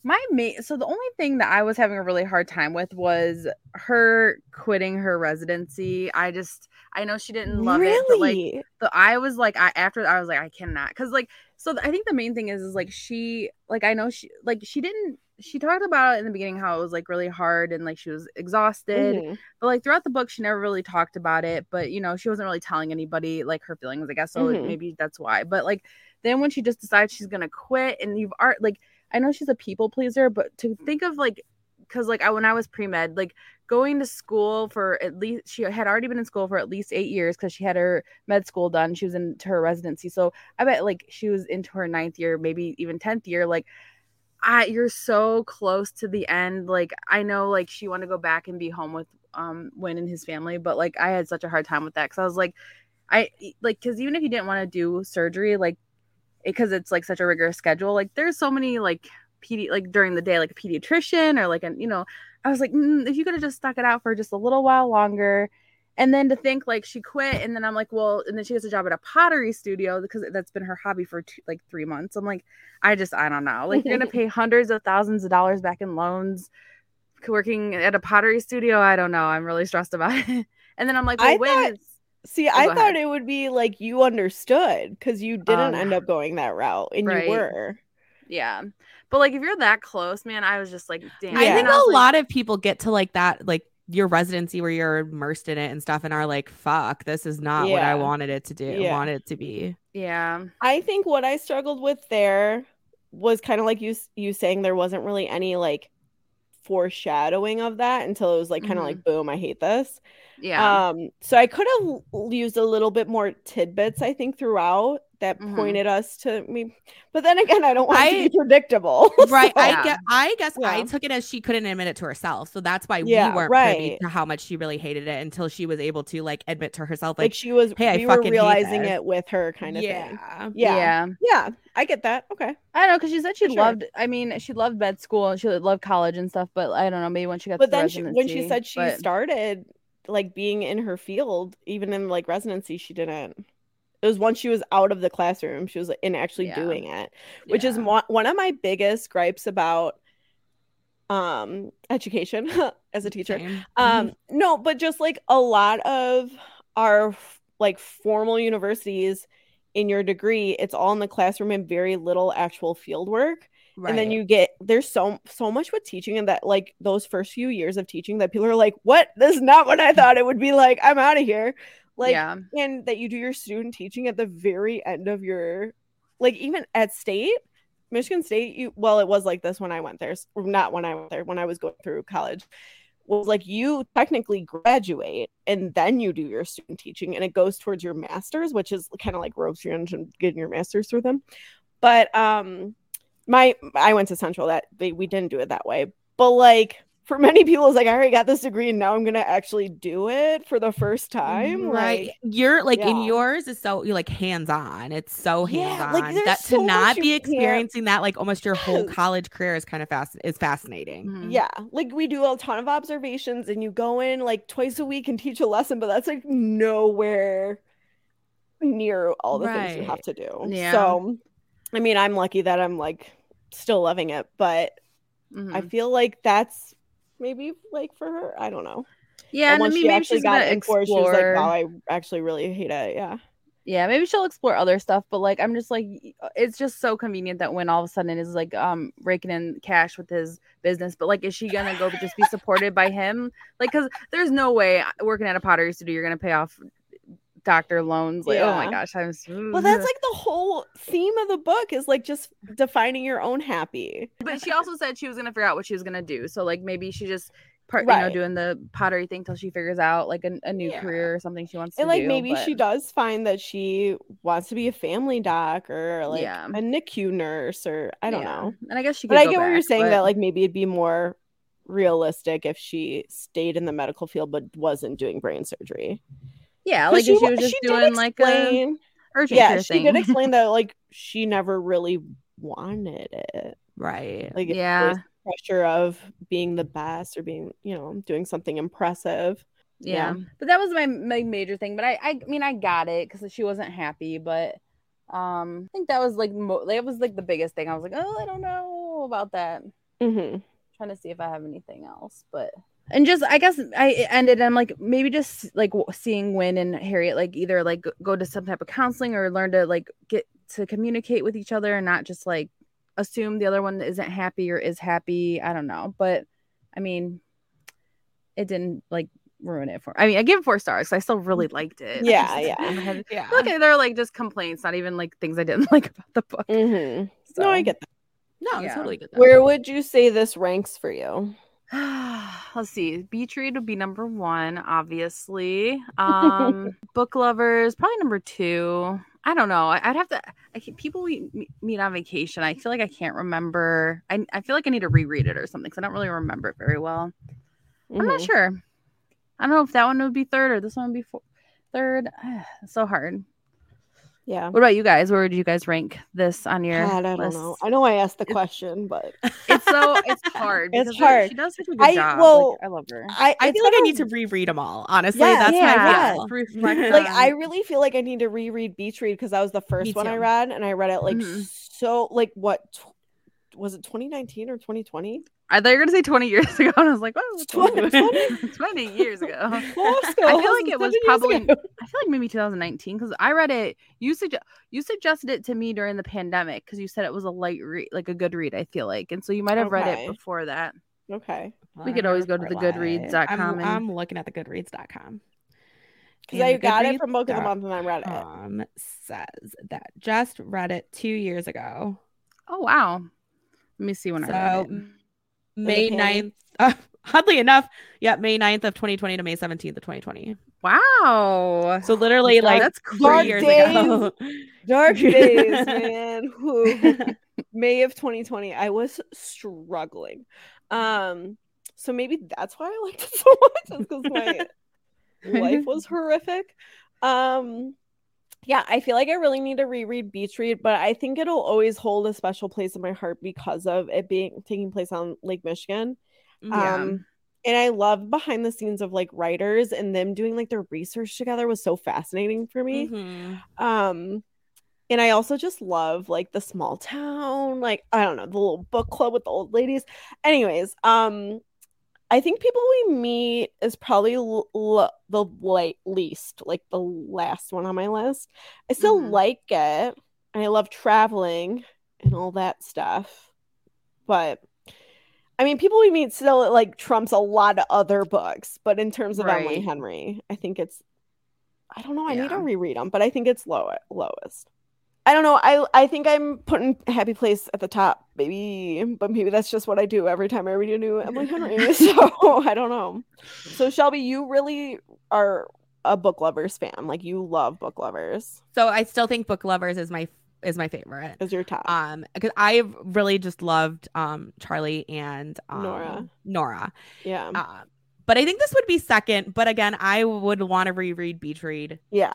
My main, so the only thing that I was having a really hard time with was her quitting her residency. I just, I know she didn't love it, but like Really? the I was like I after I was like I cannot because like so I think the main thing is is like she like I know she like she didn't she talked about it in the beginning how it was like really hard and like she was exhausted Mhm. but like throughout the book she never really talked about it but you know she wasn't really telling anybody like her feelings I guess so Mhm. maybe that's why but like then when she just decides she's gonna quit and you've art like I know she's a people pleaser but to think of like because like I when I was pre med like going to school for at least she had already been in school for at least eight years because she had her med school done. She was into her residency. So I bet like she was into her ninth year, maybe even tenth year. Like I you're so close to the end. Like I know like she wanted to go back and be home with um Wyn and his family, but like I had such a hard time with that because I was like I like because even if you didn't want to do surgery, like because it's like such a rigorous schedule, like there's so many like pedi like during the day, like a pediatrician or like an you know, I was like, mm, if you could have just stuck it out for just a little while longer. And then to think like she quit, and then I'm like, well, and then she gets a job at a pottery studio because that's been her hobby for two, like three months. I'm like, I just, I don't know. Like, you're gonna pay hundreds of thousands of dollars back in loans working at a pottery studio. I don't know. I'm really stressed about it. And then I'm like, well, I when thought- is See, Oh, I thought ahead. it would be like you understood because you didn't Um, end up going that route, and right. you were. yeah. But like, if you're that close, man, I was just like, damn. I think And a like- lot of people get to like that, like your residency where you're immersed in it and stuff, and are like, "Fuck, this is not what I wanted it to do. Yeah. Wanted it to be." Yeah. I think what I struggled with there was kind of like you you saying there wasn't really any like foreshadowing of that until it was like kind of Mhm. like boom, I hate this. Yeah. Um, so I could have used a little bit more tidbits, I think, throughout that Mhm. pointed us to me. But then again, I don't want it to be predictable. Right. I Yeah. get. I guess I took it as she couldn't admit it to herself, so that's why Yeah, we weren't privy to how much she really hated it until she was able to like admit to herself, like, like, she was, "Hey, I we were fucking realizing it with her kind of yeah. thing. yeah. Yeah. yeah, I get that. Okay. I don't know because she said she sure. loved. I mean, she loved med school and she loved college and stuff. But I don't know. Maybe when she got but the then she, when she said she but- started like being in her field even in like residency she didn't it was once she was out of the classroom she was in actually Yeah. doing it which is Yeah. one, of my biggest gripes about um education as a teacher. Same. um no but just like a lot of our like formal universities in your degree it's all in the classroom and very little actual field work. And then you get there's so so much with teaching and that like those first few years of teaching that people are like what? This is not what i thought it would be like. I'm out of here like yeah, and that you do your student teaching at the very end of your like even at state michigan state you well it was like this when i went there not when i went there when i was going through college was like you technically graduate and then you do your student teaching and it goes towards your masters which is kind of like ropes your engine getting your masters through them. But um my i went to central that they, we didn't do it that way. But like for many people it's like I already got this degree and now I'm gonna actually do it for the first time. right Like, you're like in yours is so you're like hands on it's so hands on like, that so to not be you can't- experiencing that like almost your whole college career is kind of fast is fascinating Mhm. yeah, like we do a ton of observations and you go in like twice a week and teach a lesson, but that's like nowhere near all the things you have to do. Yeah. So I mean I'm lucky that I'm like still loving it, but Mhm. I feel like that's maybe like for her. I don't know. yeah, And and I mean, she maybe actually she's got gonna in for it, she was like, explore. wow, I actually really hate it. Yeah. yeah, maybe she'll explore other stuff, but like, I'm just like, uh, it's just so convenient that when all of a sudden is like, um, raking in cash with his business, but like, is she gonna go just be supported by him? Like, cause there's no way uh, working at a pottery studio you're gonna pay off doctor loans. Like, oh my gosh, I'm. Well, that's like the whole theme of the book is like just defining your own happy. but she also said she was gonna figure out what she was gonna do. So like maybe she just part, you know, doing the pottery thing till she figures out like a, a new Yeah. career or something she wants to do. And like do. maybe she does find that she wants to be a family doc or like Yeah. a NICU nurse or I don't Yeah. know. And I guess she. But I get what you're saying but- that like maybe it'd be more realistic if she stayed in the medical field but wasn't doing brain surgery. Yeah, like if she was just did doing like a explain- urgent yeah, she thing. did explain that like she never really wanted it. right Like Yeah. pressure of being the best or being, you know, doing something impressive. yeah. Yeah. but that was my, my major thing. But I, I mean, I got it because she wasn't happy. But um, I think that was like mo- that was like the biggest thing. I was like, oh, I don't know about that. Mm-hmm. trying to see if I have anything else, but and just I guess I ended. I'm like maybe just like seeing Wyn and Harriet like either like go- go to some type of counseling or learn to like get to communicate with each other and not just like assume the other one isn't happy or is happy. I don't know, but I mean, it didn't like ruin it for. I mean, I give it four stars. 'cause I still really liked it. Yeah, just- yeah. I had- yeah Look, they're like just complaints, not even like things I didn't like about the book. hmm No, I get that. no Yeah. it's totally good though. Where would you say this ranks for you? Let's see. Beach read would be number one, obviously. Um, book lovers probably number two. I don't know. I'd have to. I people we meet on vacation. I feel like I can't remember. I I feel like I need to reread it or something because I don't really remember it very well. I'm not Mhm. sure. I don't know if that one would be third or this one would be four, third. so hard. Yeah. What about you guys? Where would you guys rank this on your God, I don't list? know. I know I asked the question, but It's so it's hard. It's hard. they're- She hard. does such a good I- job. well, like, I love her. I i feel like i been need to reread them all honestly Yeah, that's yeah, my yeah. feel. Like I really feel like I need to reread Beach Read because that was the first one I read, and I read it like Mhm. so like what tw- was it 2019 or 2020? I thought you were gonna say 20 years ago, and I was like, oh, 20, 20, 20 years ago. I feel like it was probably. I feel like maybe 2019 because I read it. You suggest you suggested it to me during the pandemic because you said it was a light read, like a good read. I feel like, and so you might have read it before that. okay We could always go to the goodreads.com I'm, and- I'm looking at the goodreads.com because I got it from Book of the Month and I read it. um says that just read it two years ago Oh wow. Let me see when I read it. May pandemic? 9th. Uh, oddly enough, yeah, May 9th of 2020 to May 17th of 2020. Wow. So literally like that's dark three years days. ago. Dark days, man. May of 2020, I was struggling. Um, so maybe that's why I liked it so much, is because my life was horrific. Um, yeah, I feel like I really need to reread Beach Read, but I think it'll always hold a special place in my heart because of it being taking place on Lake Michigan. Yeah. Um, and I love behind the scenes of like writers and them doing like their research together was so fascinating for me. Mhm. Um, and I also just love like the small town, like I don't know, the little book club with the old ladies. Anyways, um, I think people we meet is probably l- l- the like least, like the last one on my list. I still Mhm. like it, and I love traveling and all that stuff, but I mean, people we meet still like trumps a lot of other books. But in terms of Emily Henry, I think it's I don't know. I need to reread them, but I think it's low lowest. I don't know. I I think I'm putting Happy Place at the top, maybe, but maybe that's just what I do every time I read a new Emily Henry. so I don't know. So Shelby, you really are a book lovers fan. Like you love book lovers. So I still think Book Lovers is my is my favorite. Is your top? Um, because I really just loved um Charlie and um, Nora. Nora. yeah. Um, but I think this would be second. But again, I would want to reread Beach Read yeah.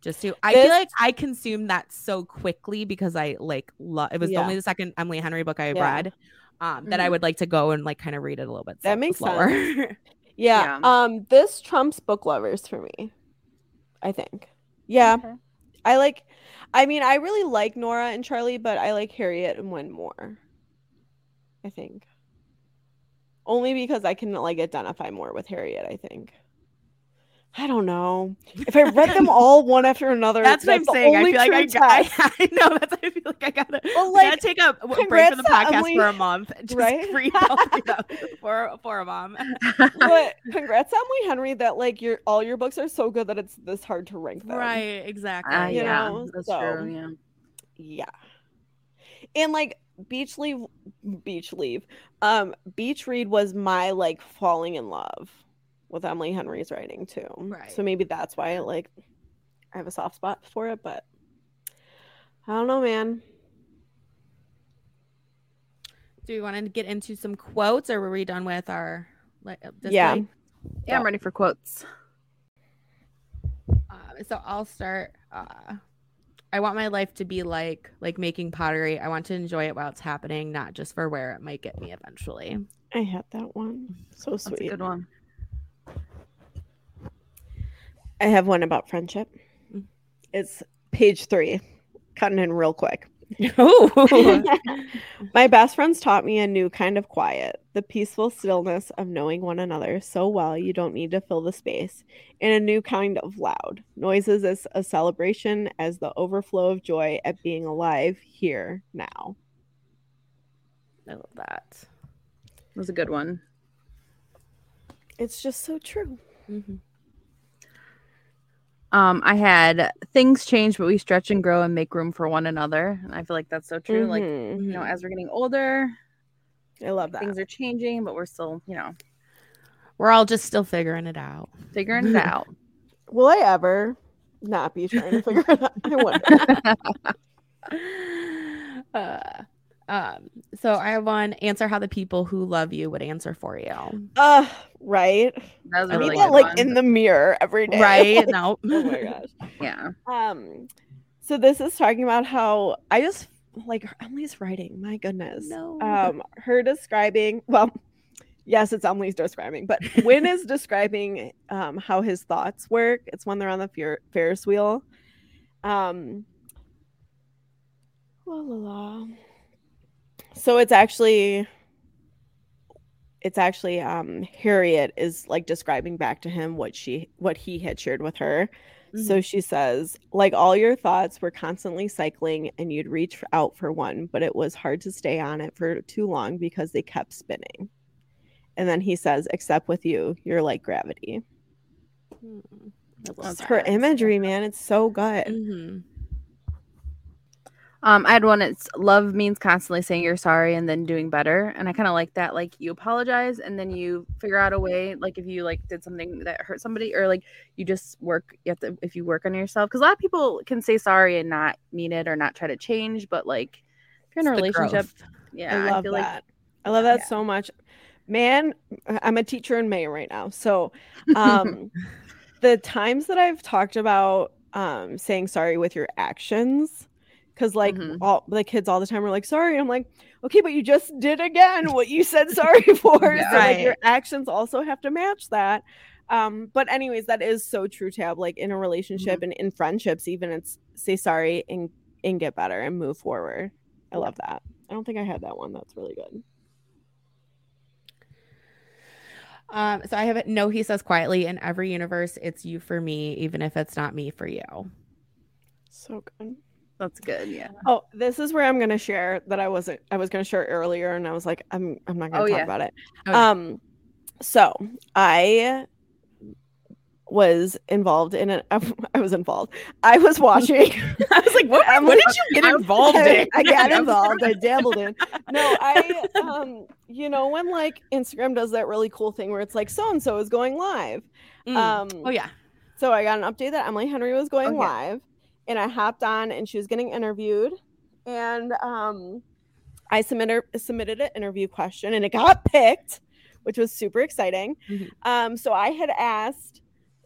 Just to. I This- feel like I consumed that so quickly because I like love. It was Yeah. only the second Emily Henry book I Yeah. read. Um, that I Mhm. would like to go and like kind of read it a little bit. That slow- makes slower. Yeah. Yeah. Um, this trumps book lovers for me. I think. Yeah. Okay. I like I mean, I really like Nora and Charlie, but I like Harriet and Wyn more. I think. Only because I can like identify more with Harriet, I think. I don't know. If I read them all one after another, That's what I'm the saying. I feel like I, true I. I know that's. I feel like I gotta. Well, I gotta take a w- break from the to podcast Emily- for a month. Just Right? read all three of those for for a mom. but congrats to Emily Henry that like your all your books are so good that it's this hard to rank them. Right, exactly. Uh, You yeah, know, that's so- true. Yeah. Yeah. And like beach leave beach leave. Um beach read was my like falling in love with Emily Henry's writing too. Right. So maybe that's why like I have a soft spot for it, but I don't know, man. Do we want to get into some quotes, or were we done with our like? uh, this Yeah. way? Yeah, I'm ready for quotes. Um, so I'll start. Uh, I want my life to be like like making pottery. I want to enjoy it while it's happening, not just for where it might get me eventually. I had that one. So That's a sweet. good one. I have one about friendship. It's page three. Cutting in real quick. Oh, My best friends taught me a new kind of quiet, the peaceful stillness of knowing one another so well you don't need to fill the space, and a new kind of loud. Noises as a celebration as the overflow of joy at being alive here now. I love that. That was a good one. It's just so true. Mm-hmm. Um, I had things change, but we stretch and grow and make room for one another. And I feel like that's so true. Like, Mhm. you know, as we're getting older, I love that. things are changing, but we're still, you know, We're all just still figuring it out. figuring it out. Will I ever not be trying to figure it out? I wonder. uh, um, so I have one answer how the people who love you would answer for you. Uh, right. That was I a need that like one. in the mirror every day. Right? No. oh my gosh. yeah. Um, so this is talking about how I just like Emily's writing. My goodness. No. Um, her describing. Well, yes, it's Emily's describing, but Wyn is describing um how his thoughts work. It's when they're on the fer- Ferris wheel. Um. La la la. So it's actually. It's actually um Harriet is like describing back to him what she what he had shared with her. So she says, like all your thoughts were constantly cycling and you'd reach out for one, but it was hard to stay on it for too long because they kept spinning. And then he says, except with you, you're like gravity. Mhm. Just her imagery, man, it's so good. Mhm. Um, I had one. It's love means constantly saying you're sorry and then doing better, and I kind of like that. Like you apologize and then you figure out a way. Like if you like did something that hurt somebody, or like you just work. You have to if you work on yourself, because a lot of people can say sorry and not mean it or not try to change. But like if you're in a It's relationship, yeah, I love feel that. I love that Yeah. so much. Man, I'm a teacher in May right now. So um the times that I've talked about um saying sorry with your actions because like Mhm. all the kids all the time are like sorry i'm like okay but you just did again what you said sorry for Yeah. so like your actions also have to match that um but anyways that is so true Tabb like in a relationship and in friendships even it's say sorry and and get better and move forward i love that i don't think i had that one that's really good Um, so I have it. No, he says quietly in every universe, it's you for me, even if it's not me for you. so good that's good. Yeah. Oh, this is where I'm gonna share that I wasn't I was gonna share earlier and I was like, I'm I'm not gonna Oh, talk yeah. about it. Oh, yeah. Um so I was involved in an I was involved. I was watching I was like, what, what did you get involved I, in? I got involved. I dabbled in. No, I um you know when like Instagram does that really cool thing where it's like so and so is going live. Mm. Um oh yeah. so I got an update that Emily Henry was going Oh, yeah. live. And I hopped on, and she was getting interviewed, and um, I submitted submitted an interview question, and it got picked, which was super exciting. Mhm. Um, so I had asked,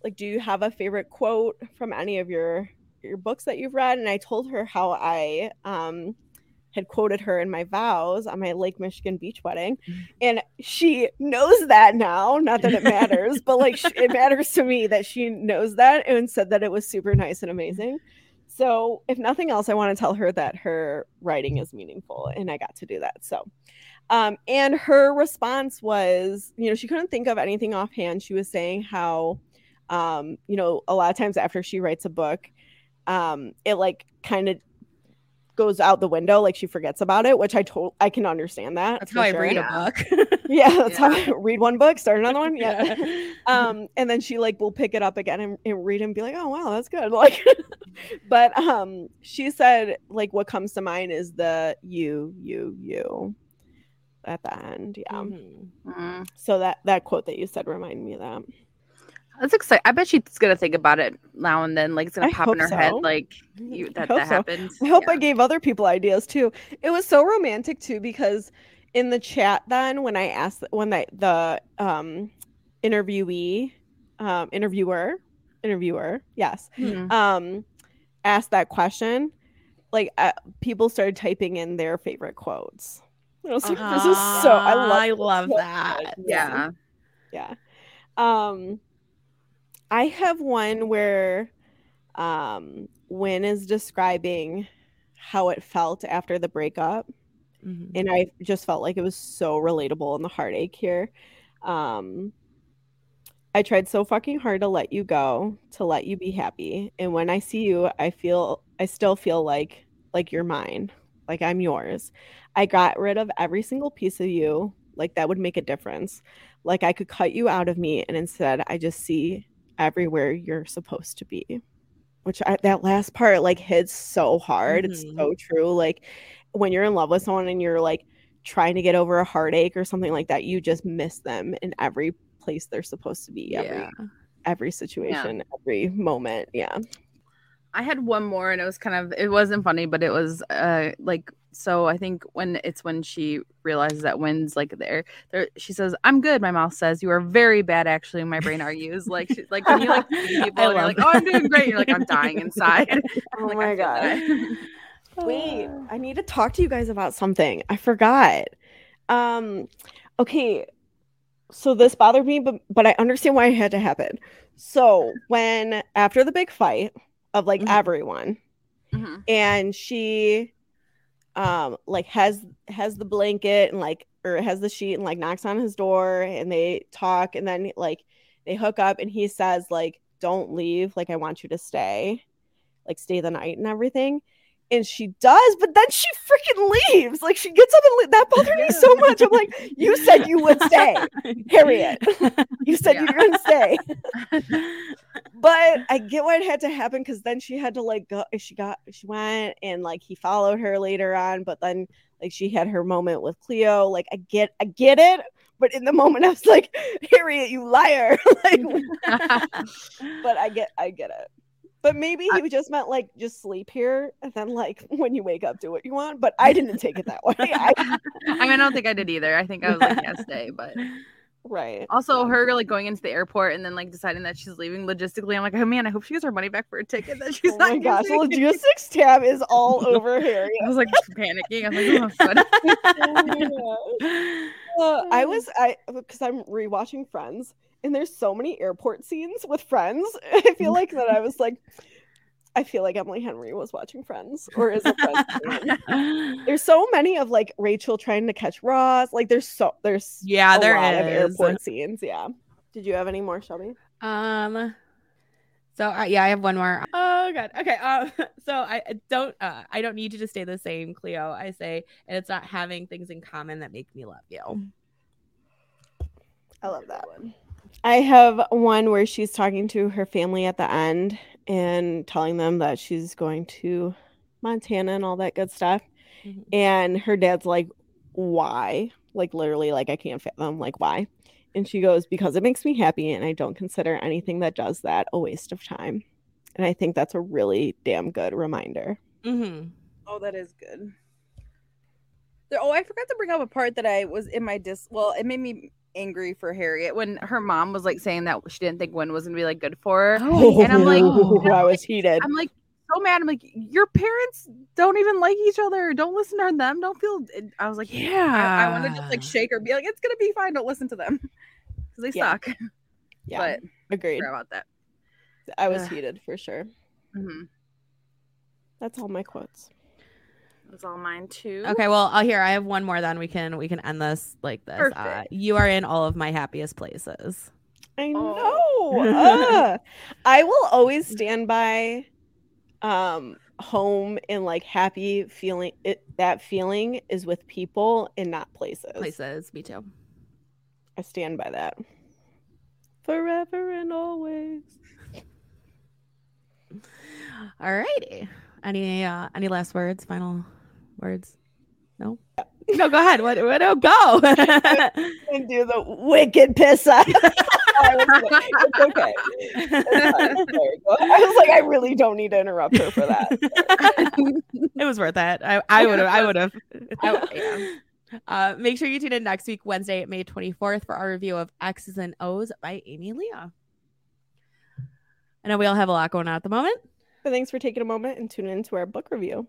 like, do you have a favorite quote from any of your your books that you've read? And I told her how I um had quoted her in my vows on my Lake Michigan beach wedding. Mhm. And she knows that now. Not that it matters, but like it matters to me that she knows that and said that it was super nice and amazing. So, if nothing else, I want to tell her that her writing is meaningful and I got to do that. So, um, and her response was, you know, she couldn't think of anything offhand. She was saying how, um, you know, a lot of times after she writes a book, um, it like kind of goes out the window, like she forgets about it, which I told I can understand that. That's for how I read Yeah. a book. Yeah, that's how I read one book, start another one. Yeah. Yeah. um, and then she like will pick it up again and, and read and be like, oh wow, that's good. Like, but um, she said like what comes to mind is the you, you, you at the end. Yeah. Mhm. Mm. So that that quote that you said reminded me of that. That's exciting. I bet she's gonna think about it now and then. Like it's gonna I pop in her hope head. Like you, that that so. happened. I hope I gave other people ideas too. It was so romantic too because in the chat then when I asked when the the um interviewee um interviewer interviewer yes Mhm. um asked that question like uh, people started typing in their favorite quotes I was like, this is so I love I love so that. much. Yeah. yeah um i have one where um Wyn is describing how it felt after the breakup. Mhm. and i just felt like it was so relatable in the heartache here. Um i tried so fucking hard to let you go to let you be happy. And when i see you i feel i still feel like like you're mine like i'm yours. I got rid of every single piece of you like that would make a difference. Like i could cut you out of me and instead i just see everywhere you're supposed to be which I, that last part like hits so hard it's Mhm. so true like when you're in love with someone and you're like trying to get over a heartache or something like that you just miss them in every place they're supposed to be every Yeah. every situation every moment yeah I had one more and it was kind of it wasn't funny, but it was uh like so I think when it's when she realizes that Wyn's like there, there she says, I'm good, my mouth says. You are very bad actually, my brain argues. Like she, like when you like people and you're like, Oh, I'm doing great. You're like, I'm dying inside. oh Like, my god. Wait, I need to talk to you guys about something. I forgot. Um, okay, so this bothered me, but but I understand why it had to happen. So when after the big fight of like Mhm. everyone, Mhm. and she um like has has the blanket and like or has the sheet and like knocks on his door and they talk and then like they hook up and he says like don't leave. Like I want you to stay. Like stay the night and everything and she does but then she freaking leaves like she gets up and le- that bothered me so much I'm like you said you would stay Harriet you said you were gonna stay but I get why it had to happen because then she had to like go. She got she went and like he followed her later on, but then like she had her moment with Cleo. Like I get I get it, but in the moment I was like, Harriet, you liar. like, but I get I get it. But maybe he just meant like just sleep here and then like when you wake up do what you want. But I didn't take it that way. I, I mean, I don't think I did either. I think I was like, stay. But right. also her like going into the airport and then like deciding that she's leaving logistically. I'm like, oh man, I hope she gets her money back for a ticket that she's Oh not my gosh, the logistics Tabb is all over here. I was like panicking. I was like, oh, good. Uh, I was I because I'm rewatching Friends, and there's so many airport scenes with Friends. I feel like that I was like, I feel like Emily Henry was watching Friends, or is a Friends. There's so many of like Rachel trying to catch Ross. Like there's so there's yeah, a there lot of airport scenes. Yeah. Did you have any more, Shelby? Um. So uh, yeah, I have one more. Oh god. Okay. Um. So I I don't. Uh. I don't need you to stay the same, Cleo. I say, and it's not having things in common that make me love you. I love that one. I have one where she's talking to her family at the end and telling them that she's going to Montana and all that good stuff. Mhm. And her dad's like, Why? Like, literally, like, I can't fathom, like, why? And she goes, Because it makes me happy, and I don't consider anything that does that a waste of time. And I think that's a really damn good reminder. Mm-hmm. Oh, that is good. Oh, I forgot to bring up a part that I was in my dis. Well, it made me angry for Harriet when her mom was like saying that she didn't think Gwen was gonna be like good for her. Oh, And I'm like- I was heated. I'm like so mad. I'm like, your parents don't even like each other. Don't listen to them. Don't feel. I was like, I, I want to just like shake her, be like, it's gonna be fine. Don't listen to them because they Yeah. suck. Yeah, But agreed. forgot about that. I was Ugh. heated for sure. hmm That's all my quotes. That's all mine too. Okay, well, I'll here. I have one more. Then we can we can end this like this. Uh, you are in all of my happiest places. I Oh. know. Ugh. I will always stand by um home and like happy feeling it that feeling is with people and not places. Places. Me too. I stand by that. Forever and always. All righty. Any uh any last words? Final words? No. No, go ahead. What? What? No, go. And do the wicked piss up. I was like, it's okay. It's I was like, I really don't need to interrupt her for that. it was worth it. I, I would have. I would have. Yeah. Uh, make sure you tune in next week, Wednesday, May 24th, for our review of X's and O's by Amy Lea. I know we all have a lot going on at the moment. But thanks for taking a moment and tuning into our book review.